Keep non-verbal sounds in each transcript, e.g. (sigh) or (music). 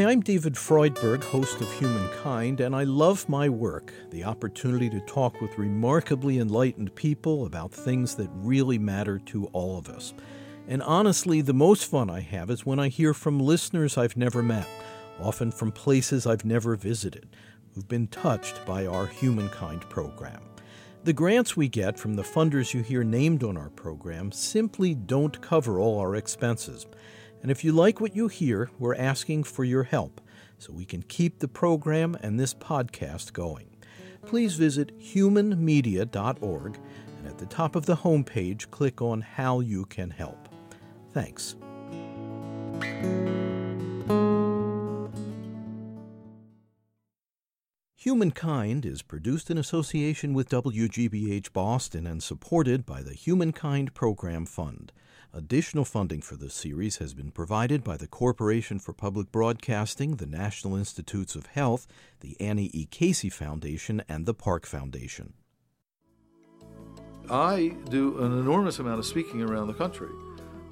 Hi, I'm David Freudberg, host of Humankind, and I love my work the opportunity to talk with remarkably enlightened people about things that really matter to all of us. And honestly, the most fun I have is when I hear from listeners I've never met, often from places I've never visited, who've been touched by our Humankind program. The grants we get from the funders you hear named on our program simply don't cover all our expenses. And if you like what you hear, we're asking for your help so we can keep the program and this podcast going. Please visit humanmedia.org and at the top of the homepage, click on How You Can Help. Thanks. Humankind is produced in association with WGBH Boston and supported by the Humankind Program Fund. Additional funding for this series has been provided by the Corporation for Public Broadcasting, the National Institutes of Health, the Annie E. Casey Foundation, and the Park Foundation. I do an enormous amount of speaking around the country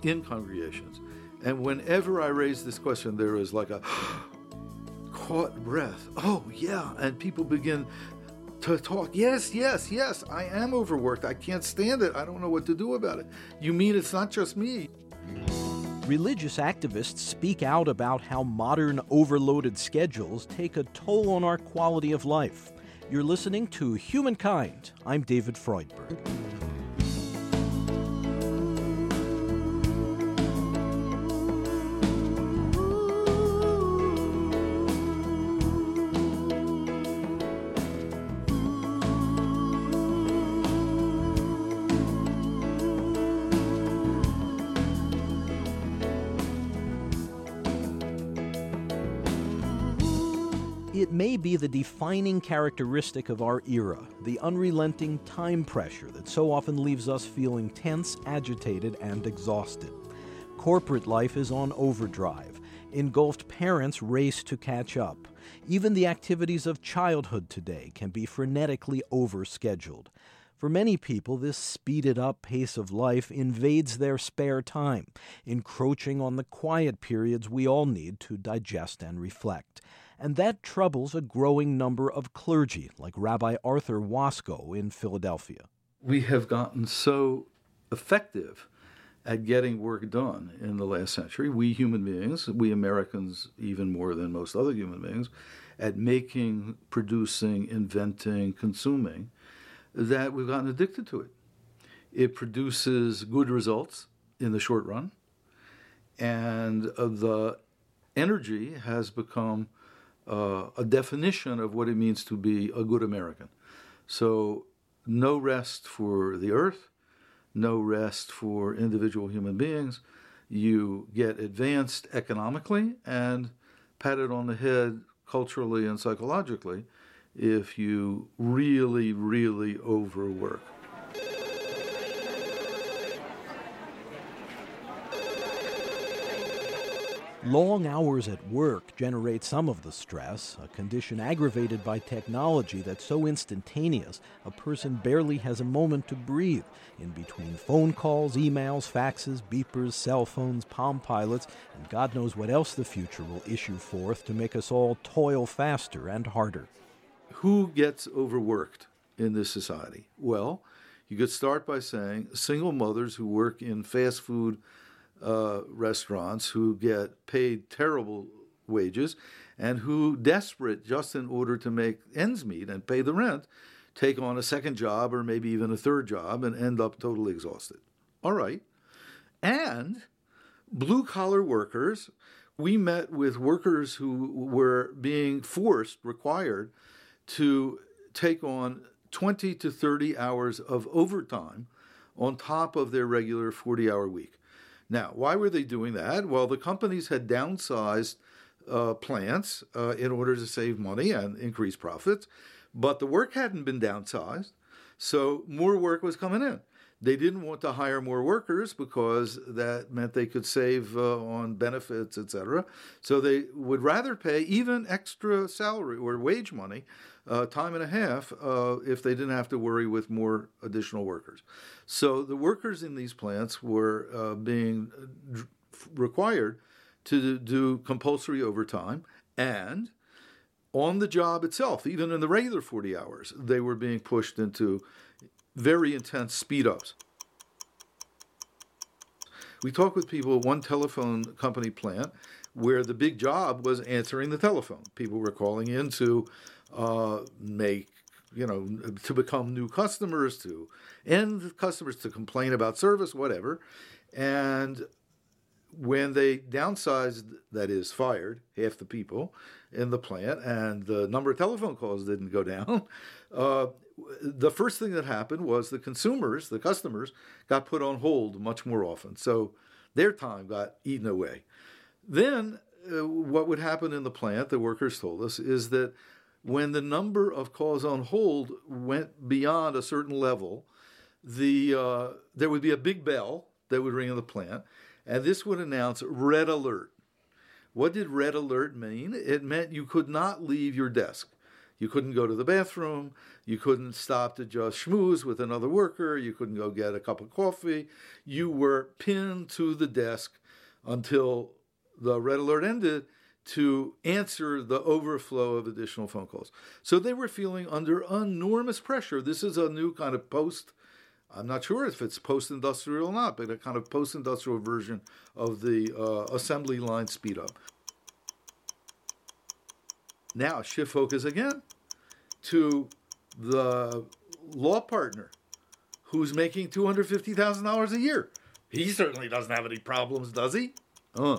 in congregations. And whenever I raise this question, there is like a (gasps) caught breath. Oh, yeah. And people begin to talk. Yes, yes, yes, I am overworked. I can't stand it. I don't know what to do about it. You mean it's not just me? Religious activists speak out about how modern overloaded schedules take a toll on our quality of life. You're listening to Humankind. I'm David Freudberg. Be the defining characteristic of our era, the unrelenting time pressure that so often leaves us feeling tense, agitated, and exhausted. Corporate life is on overdrive. Engulfed parents race to catch up. Even the activities of childhood today can be frenetically overscheduled. For many people, this speeded up pace of life invades their spare time, encroaching on the quiet periods we all need to digest and reflect and that troubles a growing number of clergy, like Rabbi Arthur Waskow in Philadelphia. We have gotten so effective at getting work done in the last century, we human beings, we Americans even more than most other human beings, at making, producing, inventing, consuming, that we've gotten addicted to it. It produces good results in the short run, and uh, the energy has become uh, a definition of what it means to be a good American. So, no rest for the earth, no rest for individual human beings. You get advanced economically and patted on the head culturally and psychologically if you really, really overwork. Long hours at work generate some of the stress, a condition aggravated by technology that's so instantaneous a person barely has a moment to breathe in between phone calls, emails, faxes, beepers, cell phones, palm pilots, and God knows what else the future will issue forth to make us all toil faster and harder. Who gets overworked in this society? Well, you could start by saying single mothers who work in fast food uh, restaurants who get paid terrible wages and who, desperate just in order to make ends meet and pay the rent, take on a second job or maybe even a third job and end up totally exhausted. All right. And blue collar workers, we met with workers who were being forced, required to take on 20 to 30 hours of overtime on top of their regular 40 hour week. Now, why were they doing that? Well, the companies had downsized uh, plants uh, in order to save money and increase profits, but the work hadn't been downsized, so more work was coming in. They didn't want to hire more workers because that meant they could save uh, on benefits, etc. So they would rather pay even extra salary or wage money, uh, time and a half, uh, if they didn't have to worry with more additional workers. So the workers in these plants were uh, being required to do compulsory overtime And on the job itself, even in the regular 40 hours, they were being pushed into very intense speed ups. We talked with people at one telephone company plant where the big job was answering the telephone. People were calling in to uh, make, you know, to become new customers, to end customers, to complain about service, whatever. And when they downsized, that is, fired half the people in the plant, and the number of telephone calls didn't go down, (laughs) uh, the first thing that happened was the consumers, the customers, got put on hold much more often. So their time got eaten away. Then, uh, what would happen in the plant, the workers told us, is that when the number of calls on hold went beyond a certain level, the uh, there would be a big bell that would ring in the plant, and this would announce red alert. What did red alert mean? It meant you could not leave your desk. You couldn't go to the bathroom. You couldn't stop to just schmooze with another worker. You couldn't go get a cup of coffee. You were pinned to the desk until the red alert ended to answer the overflow of additional phone calls. So they were feeling under enormous pressure. This is a new kind of post I'm not sure if it's post industrial or not, but a kind of post industrial version of the uh, assembly line speed up. Now, shift focus again to the law partner who's making $250,000 a year. He certainly doesn't have any problems, does he? Uh,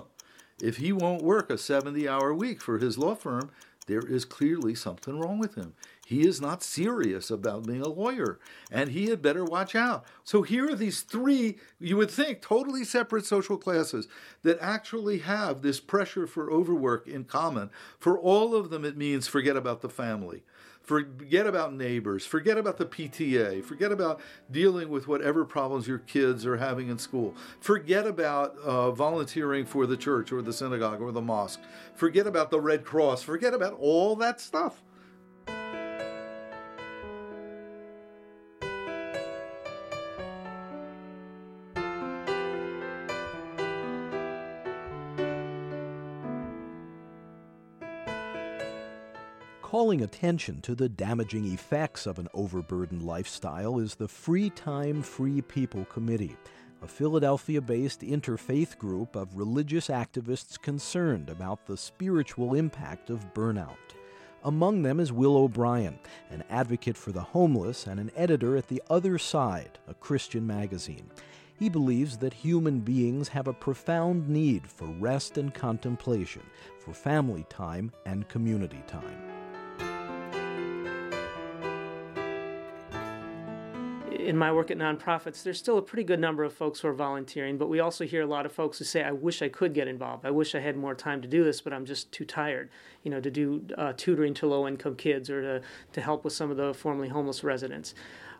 if he won't work a 70 hour week for his law firm, there is clearly something wrong with him. He is not serious about being a lawyer, and he had better watch out. So here are these three, you would think, totally separate social classes that actually have this pressure for overwork in common. For all of them, it means forget about the family. Forget about neighbors. Forget about the PTA. Forget about dealing with whatever problems your kids are having in school. Forget about uh, volunteering for the church or the synagogue or the mosque. Forget about the Red Cross. Forget about all that stuff. Calling attention to the damaging effects of an overburdened lifestyle is the Free Time Free People Committee, a Philadelphia based interfaith group of religious activists concerned about the spiritual impact of burnout. Among them is Will O'Brien, an advocate for the homeless and an editor at The Other Side, a Christian magazine. He believes that human beings have a profound need for rest and contemplation, for family time and community time. In my work at nonprofits, there's still a pretty good number of folks who are volunteering, but we also hear a lot of folks who say, I wish I could get involved. I wish I had more time to do this, but I'm just too tired, you know, to do uh, tutoring to low income kids or to, to help with some of the formerly homeless residents.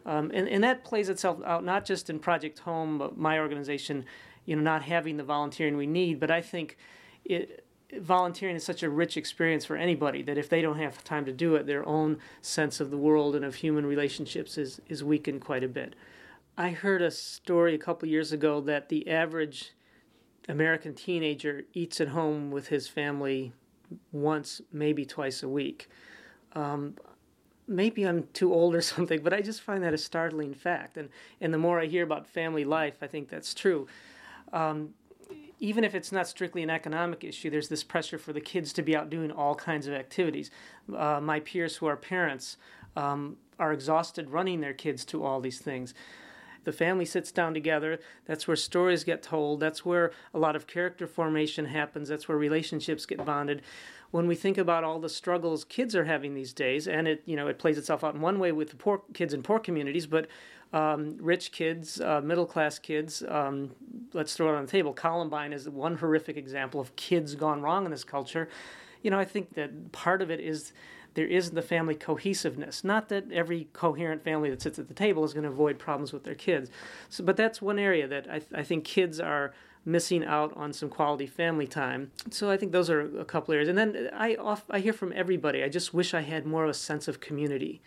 Um, and, and that plays itself out not just in Project Home, but my organization, you know, not having the volunteering we need, but I think it, volunteering is such a rich experience for anybody that if they don't have time to do it, their own sense of the world and of human relationships is, is weakened quite a bit. I heard a story a couple years ago that the average American teenager eats at home with his family once, maybe twice a week. Um, maybe I'm too old or (laughs) something, but I just find that a startling fact. And, and the more I hear about family life, I think that's true. Um, even if it's not strictly an economic issue, there's this pressure for the kids to be out doing all kinds of activities. Uh, my peers who are parents um, are exhausted running their kids to all these things. The family sits down together. That's where stories get told. That's where a lot of character formation happens. That's where relationships get bonded. When we think about all the struggles kids are having these days, and it you know it plays itself out in one way with the poor kids in poor communities, but um, rich kids, uh, middle class kids. Um, let's throw it on the table. Columbine is one horrific example of kids gone wrong in this culture. You know, I think that part of it is there isn't the family cohesiveness. Not that every coherent family that sits at the table is going to avoid problems with their kids. So, but that's one area that I, th- I think kids are missing out on some quality family time. So I think those are a couple areas. And then I off, I hear from everybody. I just wish I had more of a sense of community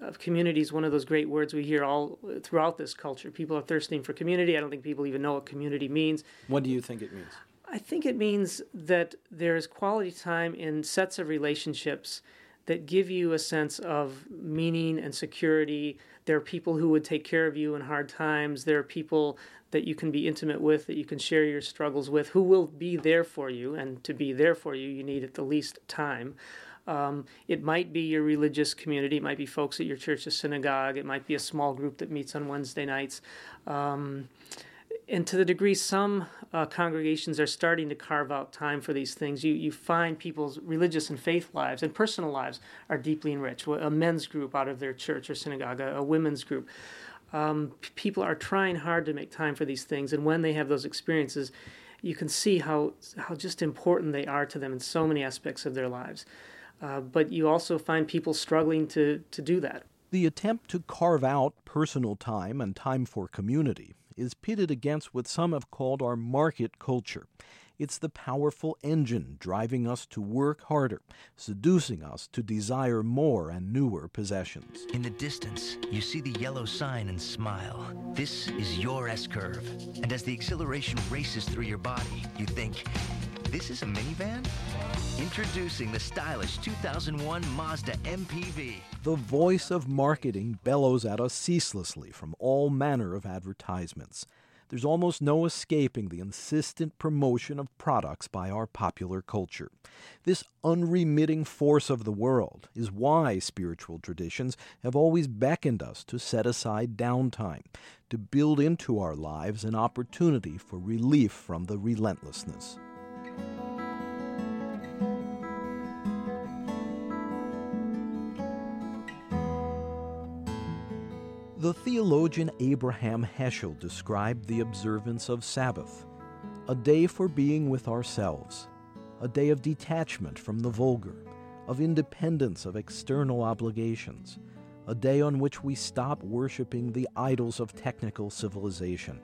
of community is one of those great words we hear all throughout this culture. People are thirsting for community. I don't think people even know what community means. What do you think it means? I think it means that there's quality time in sets of relationships that give you a sense of meaning and security. There are people who would take care of you in hard times. There are people that you can be intimate with, that you can share your struggles with, who will be there for you. And to be there for you, you need at the least time. Um, it might be your religious community. It might be folks at your church or synagogue. It might be a small group that meets on Wednesday nights. Um, and to the degree some uh, congregations are starting to carve out time for these things, you, you find people's religious and faith lives and personal lives are deeply enriched. A men's group out of their church or synagogue, a, a women's group. Um, people are trying hard to make time for these things, and when they have those experiences, you can see how how just important they are to them in so many aspects of their lives. Uh, but you also find people struggling to, to do that. The attempt to carve out personal time and time for community is pitted against what some have called our market culture. It's the powerful engine driving us to work harder, seducing us to desire more and newer possessions. In the distance, you see the yellow sign and smile. This is your S curve. And as the exhilaration races through your body, you think, this is a minivan? Introducing the stylish 2001 Mazda MPV. The voice of marketing bellows at us ceaselessly from all manner of advertisements. There's almost no escaping the insistent promotion of products by our popular culture. This unremitting force of the world is why spiritual traditions have always beckoned us to set aside downtime, to build into our lives an opportunity for relief from the relentlessness. The theologian Abraham Heschel described the observance of Sabbath a day for being with ourselves, a day of detachment from the vulgar, of independence of external obligations, a day on which we stop worshiping the idols of technical civilization,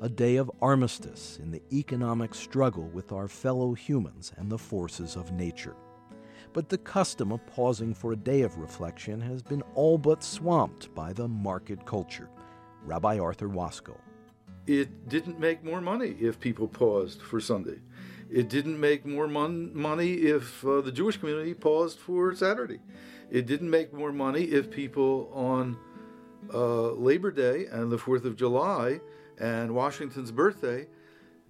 a day of armistice in the economic struggle with our fellow humans and the forces of nature but the custom of pausing for a day of reflection has been all but swamped by the market culture. Rabbi Arthur Waskow. It didn't make more money if people paused for Sunday. It didn't make more mon- money if uh, the Jewish community paused for Saturday. It didn't make more money if people on uh, Labor Day and the 4th of July and Washington's birthday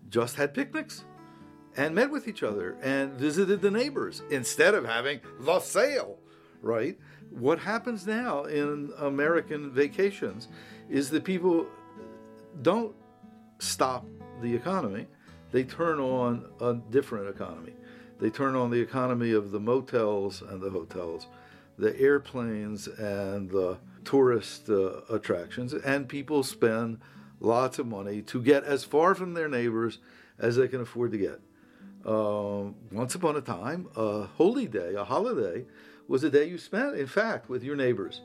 just had picnics and met with each other and visited the neighbors instead of having the sale, right? What happens now in American vacations is that people don't stop the economy, they turn on a different economy. They turn on the economy of the motels and the hotels, the airplanes and the tourist uh, attractions, and people spend lots of money to get as far from their neighbors as they can afford to get. Uh, once upon a time, a holy day, a holiday, was a day you spent, in fact, with your neighbors.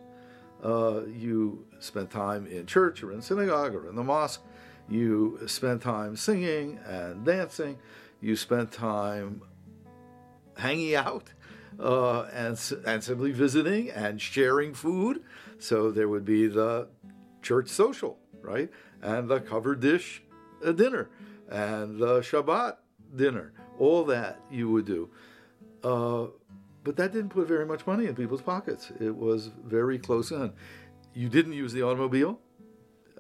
Uh, you spent time in church or in synagogue or in the mosque. You spent time singing and dancing. You spent time hanging out uh, and, and simply visiting and sharing food. So there would be the church social, right? And the covered dish dinner and the Shabbat dinner all that you would do. Uh, but that didn't put very much money in people's pockets. It was very close in. You didn't use the automobile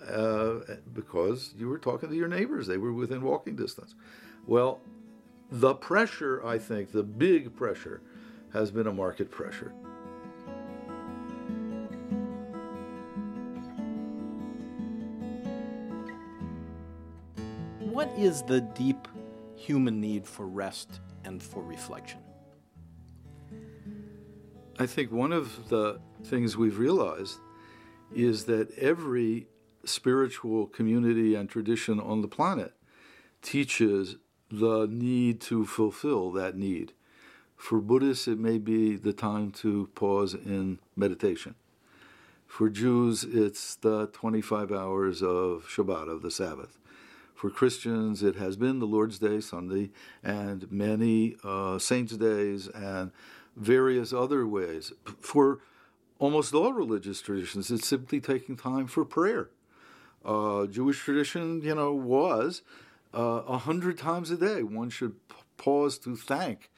uh, because you were talking to your neighbors, they were within walking distance. Well, the pressure, I think, the big pressure, has been a market pressure. What is the deep human need for rest and for reflection? I think one of the things we've realized is that every spiritual community and tradition on the planet teaches the need to fulfill that need. For Buddhists, it may be the time to pause in meditation. For Jews, it's the 25 hours of Shabbat, of the Sabbath. For Christians, it has been the Lord's Day, Sunday, and many uh, saints' days and various other ways. For almost all religious traditions, it's simply taking time for prayer. Uh, Jewish tradition, you know, was Uh, a hundred times a day, one should p- pause to thank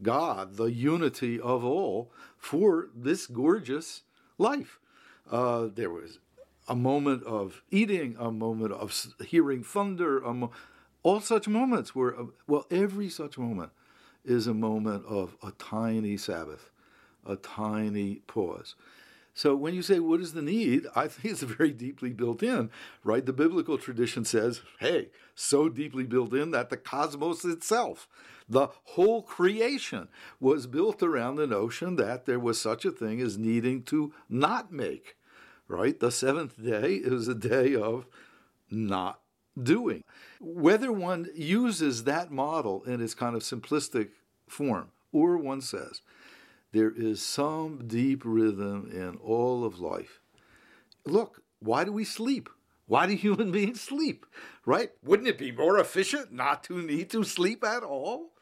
God, the unity of all, for this gorgeous life. Uh, there was a moment of eating, a moment of hearing thunder, mo- all such moments were, uh, well, every such moment is a moment of a tiny Sabbath, a tiny pause. So when you say, what is the need? (laughs) I think it's very deeply built in, right? The biblical tradition says, hey, so deeply built in that the cosmos itself, the whole creation, was built around the notion that there was such a thing as needing to not make, right? The seventh day is a day of not doing. Whether one uses that model in its kind of simplistic form, or one says, there is some deep rhythm in all of life. Look, why do we sleep? Why do (laughs) human beings sleep? Right? Wouldn't it be more efficient not to need to sleep at all?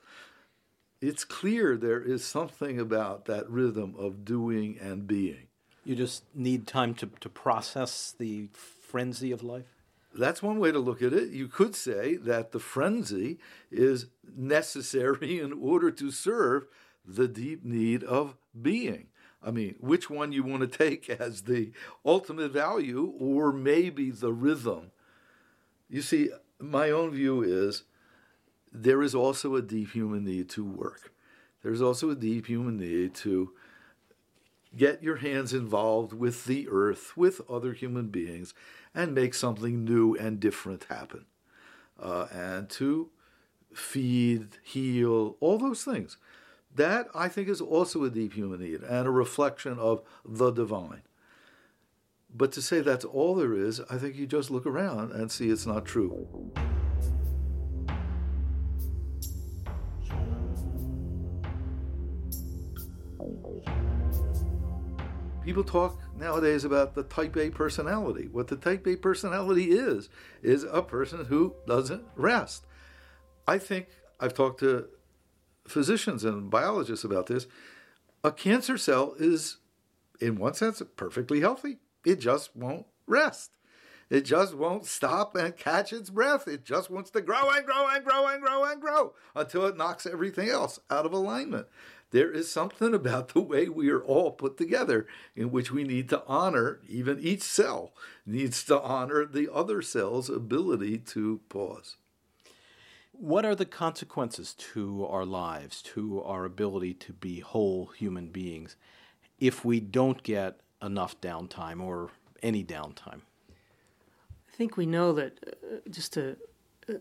It's clear there is something about that rhythm of doing and being. You just need time to, to process the frenzy of life? That's one way to look at it. You could say that the frenzy is necessary (laughs) in order to serve the deep need of being. I mean, which one you want to take (laughs) as the ultimate value or maybe the rhythm? You see, my own view is there is also a deep human need to work. There's also a deep human need to get your hands involved with the earth, with other human beings, and make something new and different happen. Uh, and to feed, heal, all those things. That, I think, is also a deep human need and a reflection of the divine. But to say that's all there is, I think you just look around and see it's not true. People talk nowadays about the type A personality. What the type A personality is, is a person who doesn't rest. I think I've talked to physicians and biologists about this. A cancer cell is, in one sense, perfectly healthy. It just won't rest. It just won't stop and catch its breath. It just wants to grow and grow and grow and grow and grow until it knocks everything else out of alignment there is something about the way we are all put together in which we need to honor, even each cell needs to honor the other cell's ability to pause. What are the consequences to our lives, to our ability to be whole human beings, if we don't get enough downtime or any downtime? I think we know that uh, just a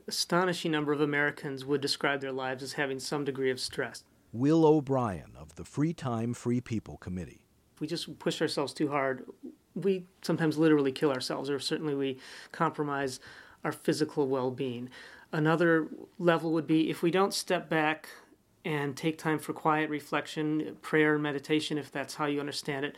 astonishing number of Americans would describe their lives as having some degree of stress. Will O'Brien of the Free Time Free People Committee. If we just push ourselves too hard, we sometimes literally kill ourselves, or certainly we compromise our physical well being. Another level would be if we don't step back and take time for quiet reflection, prayer, meditation, if that's how you understand it,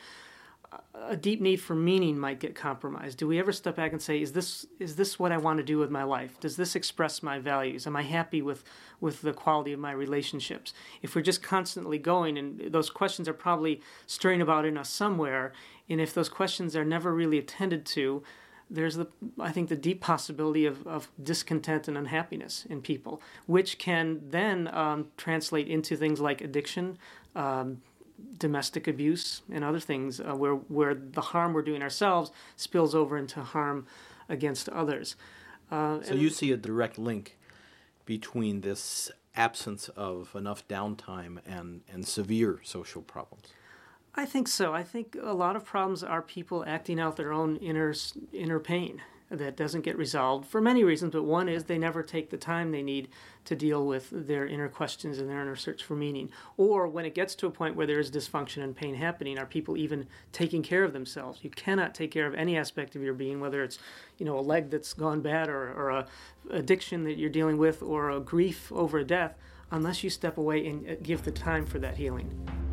a deep need for meaning might get compromised. Do we ever step back and say, "Is this is this what I want to do with my life? Does this express my values? Am I happy with with the quality of my relationships?" If we're just constantly going, and those questions are probably stirring about in us somewhere, and if those questions are never really attended to, there's the I think the deep possibility of, of discontent and unhappiness in people, which can then um, translate into things like addiction. Um, domestic abuse and other things uh, where where the harm we're doing ourselves spills over into harm against others. Uh, so you see a direct link between this absence of enough downtime and and severe social problems. I think so. I think a lot of problems are people acting out their own inner inner pain that doesn't get resolved for many reasons, but one is they never take the time they need to deal with their inner questions and their inner search for meaning. Or when it gets to a point where there is dysfunction and pain happening, are people even taking care of themselves? You cannot take care of any aspect of your being, whether it's you know a leg that's gone bad or, or a addiction that you're dealing with or a grief over a death, unless you step away and give the time for that healing.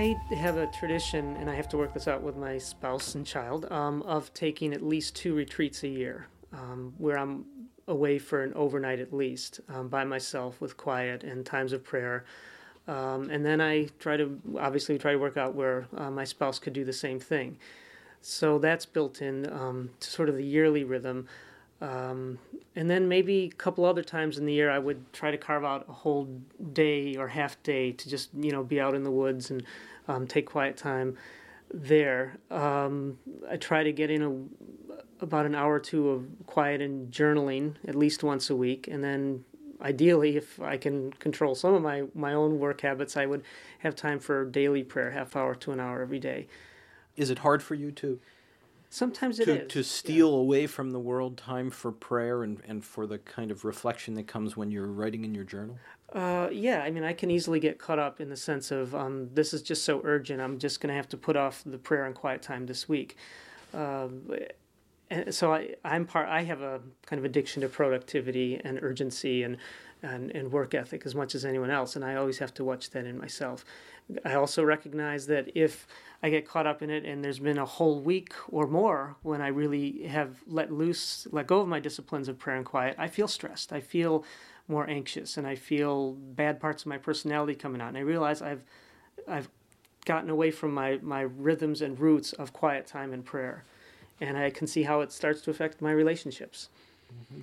I have a tradition, and I have to work this out with my spouse and child, um, of taking at least two retreats a year um, where I'm away for an overnight at least um, by myself with quiet and times of prayer. Um, and then I try to obviously try to work out where uh, my spouse could do the same thing. So that's built in um, to sort of the yearly rhythm. Um, and then maybe a couple other times in the year, I would try to carve out a whole day or half day to just you know be out in the woods and um, take quiet time there. Um, I try to get in a, about an hour or two of quiet and journaling at least once a week, and then ideally, if I can control some of my my own work habits, I would have time for daily prayer, half hour to an hour every day. Is it hard for you to Sometimes it to, is. to steal away from the world time for prayer and, and for the kind of reflection that comes when you're writing in your journal? Uh, yeah, I mean, I can easily get caught up in the sense of um, this is just so urgent. I'm just going to have to put off the prayer and quiet time this week. Um, and so I, I'm part. I have a kind of addiction to productivity and urgency and, and and work ethic as much as anyone else, and I always have to watch that in myself. I also recognize that if I get caught up in it and there's been a whole week or more when I really have let loose, let go of my disciplines of prayer and quiet, I feel stressed. I feel more anxious and I feel bad parts of my personality coming out. And I realize I've I've gotten away from my, my rhythms and roots of quiet time and prayer. And I can see how it starts to affect my relationships.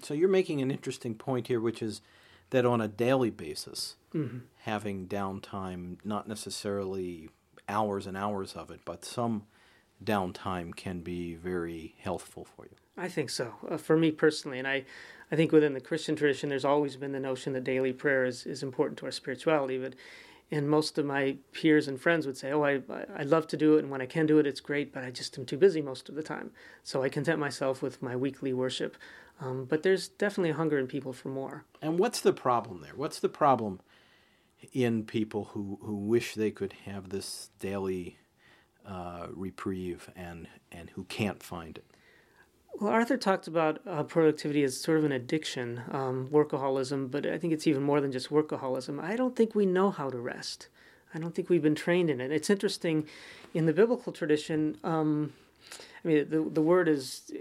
So you're making an interesting point here, which is that on a daily basis, Mm-hmm. having downtime, not necessarily hours and hours of it, but some downtime can be very healthful for you. I think so. Uh, for me personally, and I, I think within the Christian tradition, there's always been the notion that daily prayer is, is important to our spirituality. But, and most of my peers and friends would say, "Oh, I I love to do it, and when I can do it, it's great. But I just am too busy most of the time, so I content myself with my weekly worship." Um, but there's definitely a hunger in people for more. And what's the problem there? What's the problem in people who, who wish they could have this daily uh, reprieve and, and who can't find it? Well, Arthur talked about uh, productivity as sort of an addiction, um, workaholism, but I think it's even more than just workaholism. I don't think we know how to rest. I don't think we've been trained in it. It's interesting, in the biblical tradition, um, I mean, the, the word is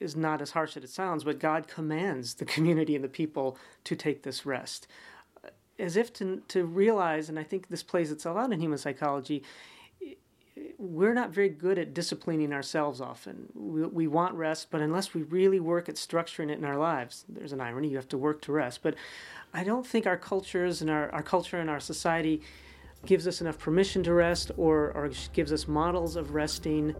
is not as harsh as it sounds, but God commands the (laughs) community and the people to take this rest, as if to to realize, and I think this plays itself out in human psychology. We're not very good at disciplining ourselves often. We, we want rest, but unless we really work at structuring it in our lives, there's an irony, you have to work to rest. But I don't think our cultures and our, our culture and our society gives us enough permission to rest or, or gives us models of resting.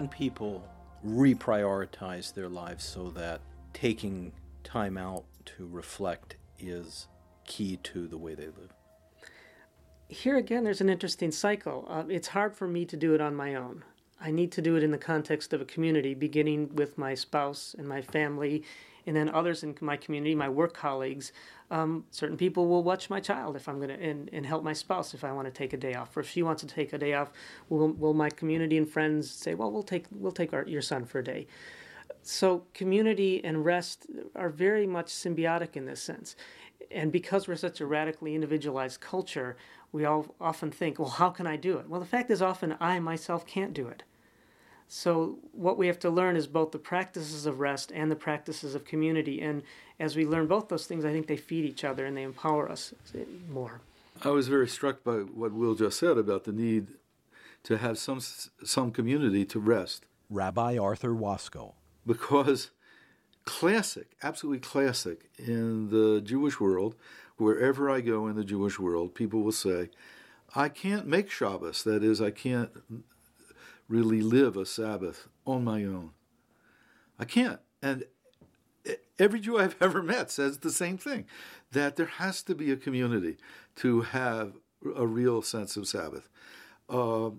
Can people reprioritize their lives so that taking time out to reflect is key to the way they live? Here again, there's an interesting cycle. Uh, it's hard for me to do it on my own. I need to do it in the context of a community, beginning with my spouse and my family, and then others in my community, my work colleagues. Um, certain people will watch my child if I'm going to, and, and help my spouse if I want to take a day off, or if she wants to take a day off, will will my community and friends say, well, we'll take we'll take our, your son for a day. So community and rest are very much symbiotic in this sense, and because we're such a radically individualized culture, we all often think, well, how can I do it? Well, the fact is, often I myself can't do it. So, what we have to learn is both the practices of rest and the practices of community. And as we learn both those things, I think they feed each other and they empower us more. I was very struck by what Will just said about the need to have some some community to rest. Rabbi Arthur Waskow. Because classic, absolutely classic in the Jewish world, wherever I go in the Jewish world, people will say, I can't make Shabbos. That is, I can't really live a Sabbath on my own. I can't. And every Jew I've (laughs) ever met says the same thing that there has to be a community to have a real sense of Sabbath. Uh,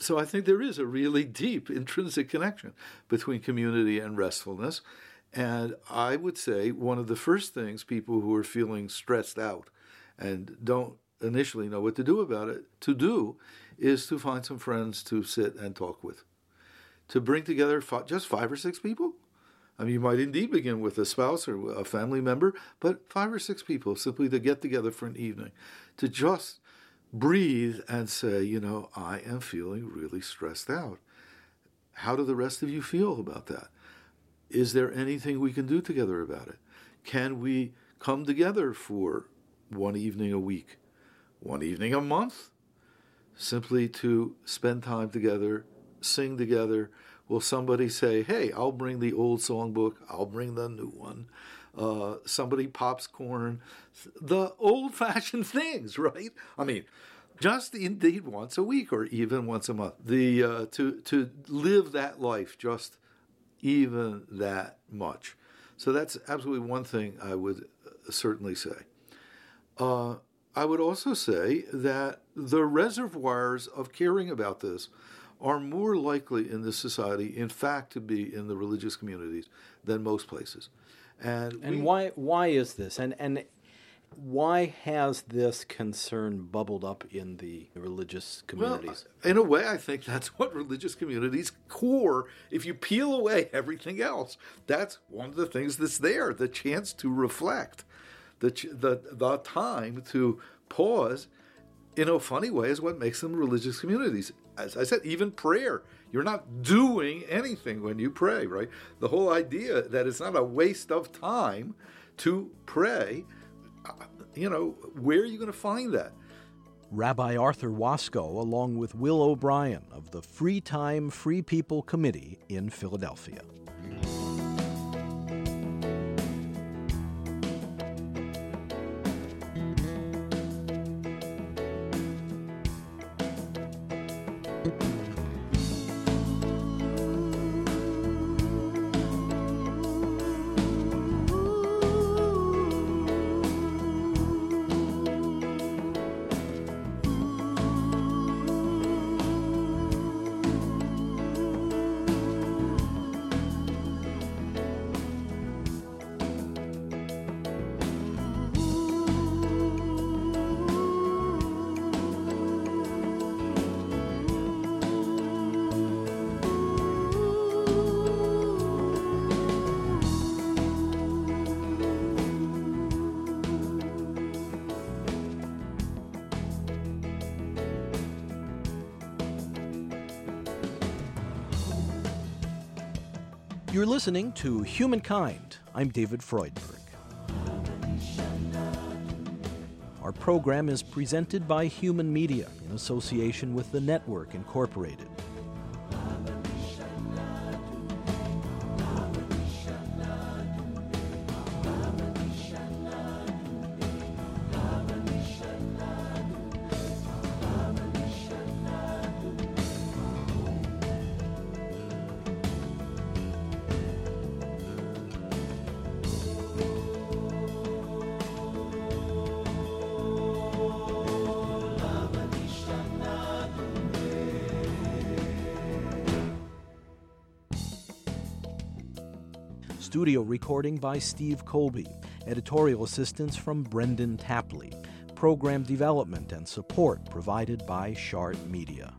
so I think there is a really (laughs) deep intrinsic connection between community and restfulness. And I would say one of the first things people who are feeling stressed out and don't initially know what to do about it to do is to find some friends to sit and talk with, to bring together five, just five or six people. I mean, you might indeed begin with a spouse or a family member, but five or six people simply to get together for an evening, to just breathe and say, you know, I am feeling really stressed out. How do the rest of you feel about that? Is there anything we can do together about it? Can we come together for one evening a week, one evening a month, simply to spend time together, sing together? Will somebody say, hey, I'll bring the old songbook, I'll bring the new one? Uh, somebody pops corn, the old fashioned (laughs) things, right? I mean, just indeed once a week or even once a month. The uh, to to live that life just even that much. So that's absolutely one thing I would uh, certainly say. Uh, I would also say that the reservoirs of caring about this are more likely in this society, in fact, to be in the religious communities than most places. And, and we, why why is this? And and why has this concern bubbled up in the religious communities? Well, in a way, I think that's what religious communities core. If you peel away everything else, that's one of the things that's there: the chance to reflect, the the the time to pause. In a funny way, is what makes them religious communities. As I said, even prayer. You're not doing anything when you pray, right? The whole idea that it's not a waste of time to pray uh, you know, where are you going to find that? Rabbi Arthur Waskow, along with Will O'Brien of the Free Time Free People Committee in Philadelphia. You're listening to Humankind. I'm David Freudberg. Our program is presented by Human Media in association with the Network Incorporated. Studio recording by Steve Colby. Editorial assistance from Brendan Tapley. Program development and support provided by Shart Media.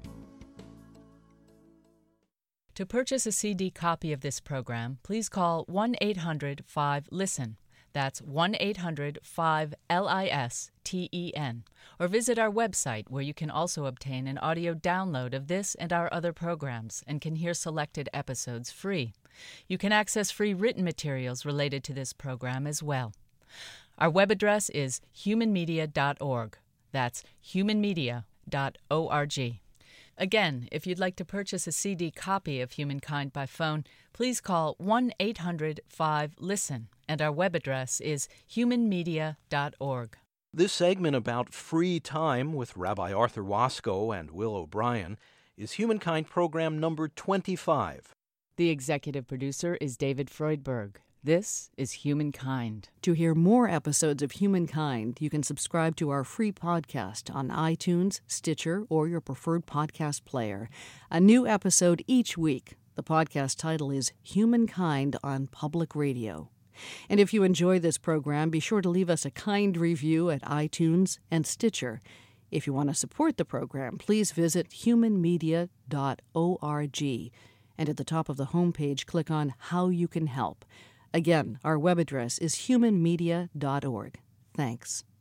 To purchase a CD copy of this program, please call 1 800 5 LISTEN. That's 1 800 5 L I S T E N. Or visit our website where you can also obtain an audio download of this and our other programs and can hear selected episodes free. You can access free written materials related to this program as well. Our web address is humanmedia.org. That's humanmedia.org. Again, if you'd like to purchase a CD copy of Humankind by phone, please call 1 800 5 LISTEN, and our web address is humanmedia.org. This segment about free time with Rabbi Arthur Waskow and Will O'Brien is Humankind program number 25. The executive producer is David Freudberg. This is Humankind. To hear more episodes of Humankind, you can subscribe to our free podcast on iTunes, Stitcher, or your preferred podcast player. A new episode each week. The podcast title is Humankind on Public Radio. And if you enjoy this program, be sure to leave us a kind review at iTunes and Stitcher. If you want to support the program, please visit humanmedia.org. And at the top of the homepage, click on How You Can Help. Again, our web address is humanmedia.org. Thanks.